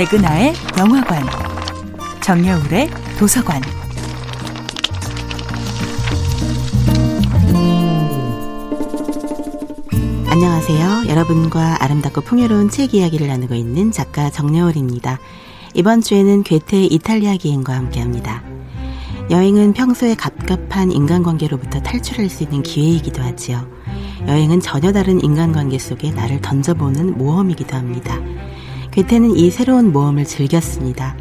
백은하의 영화관, 정여울의 도서관. 안녕하세요. 여러분과 아름답고 풍요로운 책 이야기를 나누고 있는 작가 정여울입니다. 이번 주에는 괴테의 이탈리아 기행과 함께합니다. 여행은 평소에 갑갑한 인간관계로부터 탈출할 수 있는 기회이기도 하지요. 여행은 전혀 다른 인간관계 속에 나를 던져보는 모험이기도 합니다. 괴테는 이 새로운 모험을 즐겼습니다.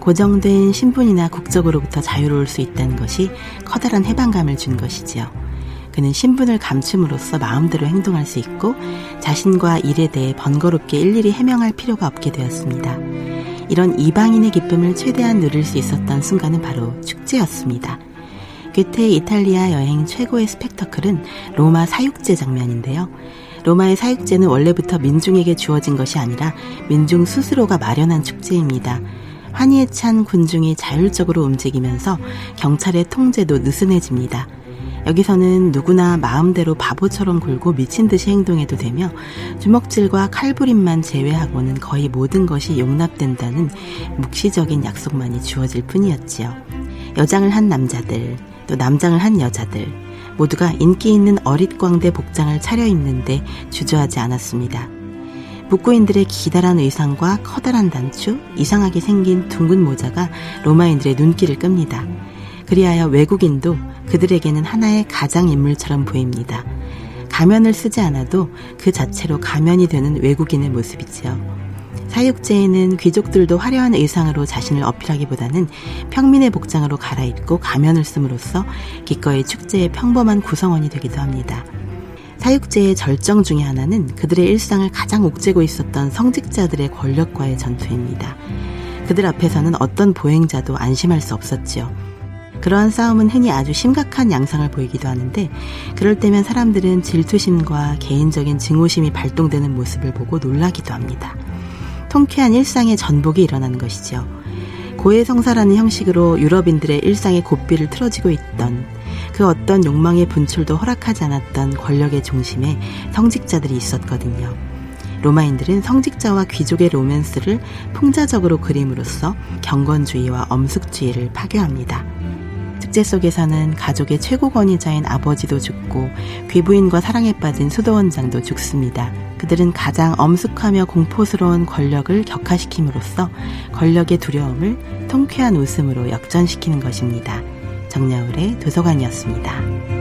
고정된 신분이나 국적으로부터 자유로울 수 있다는 것이 커다란 해방감을 준 것이지요. 그는 신분을 감춤으로써 마음대로 행동할 수 있고 자신과 일에 대해 번거롭게 일일이 해명할 필요가 없게 되었습니다. 이런 이방인의 기쁨을 최대한 누릴 수 있었던 순간은 바로 축제였습니다. 괴테의 이탈리아 여행 최고의 스펙터클은 로마 사육제 장면인데요. 로마의 사육제는 원래부터 민중에게 주어진 것이 아니라 민중 스스로가 마련한 축제입니다. 환희에 찬 군중이 자율적으로 움직이면서 경찰의 통제도 느슨해집니다. 여기서는 누구나 마음대로 바보처럼 굴고 미친 듯이 행동해도 되며 주먹질과 칼부림만 제외하고는 거의 모든 것이 용납된다는 묵시적인 약속만이 주어질 뿐이었지요. 여장을 한 남자들, 또 남장을 한 여자들, 모두가 인기 있는 어릿광대 복장을 차려입는데 주저하지 않았습니다. 북구인들의 기다란 의상과 커다란 단추, 이상하게 생긴 둥근 모자가 로마인들의 눈길을 끕니다. 그리하여 외국인도 그들에게는 하나의 가장 인물처럼 보입니다. 가면을 쓰지 않아도 그 자체로 가면이 되는 외국인의 모습이지요. 사육제에는 귀족들도 화려한 의상으로 자신을 어필하기보다는 평민의 복장으로 갈아입고 가면을 씀으로써 기꺼이 축제의 평범한 구성원이 되기도 합니다. 사육제의 절정 중의 하나는 그들의 일상을 가장 옥죄고 있었던 성직자들의 권력과의 전투입니다. 그들 앞에서는 어떤 보행자도 안심할 수 없었지요. 그러한 싸움은 흔히 아주 심각한 양상을 보이기도 하는데 그럴 때면 사람들은 질투심과 개인적인 증오심이 발동되는 모습을 보고 놀라기도 합니다. 통쾌한 일상의 전복이 일어나는 것이죠. 고해성사라는 형식으로 유럽인들의 일상의 고삐를 틀어지고 있던 그 어떤 욕망의 분출도 허락하지 않았던 권력의 중심에 성직자들이 있었거든요. 로마인들은 성직자와 귀족의 로맨스를 풍자적으로 그림으로써 경건주의와 엄숙주의를 파괴합니다. 축제 속에서는 가족의 최고 권위자인 아버지도 죽고 귀부인과 사랑에 빠진 수도원장도 죽습니다. 그들은 가장 엄숙하며 공포스러운 권력을 격화시킴으로써 권력의 두려움을 통쾌한 웃음으로 역전시키는 것입니다. 정야울의 도서관이었습니다.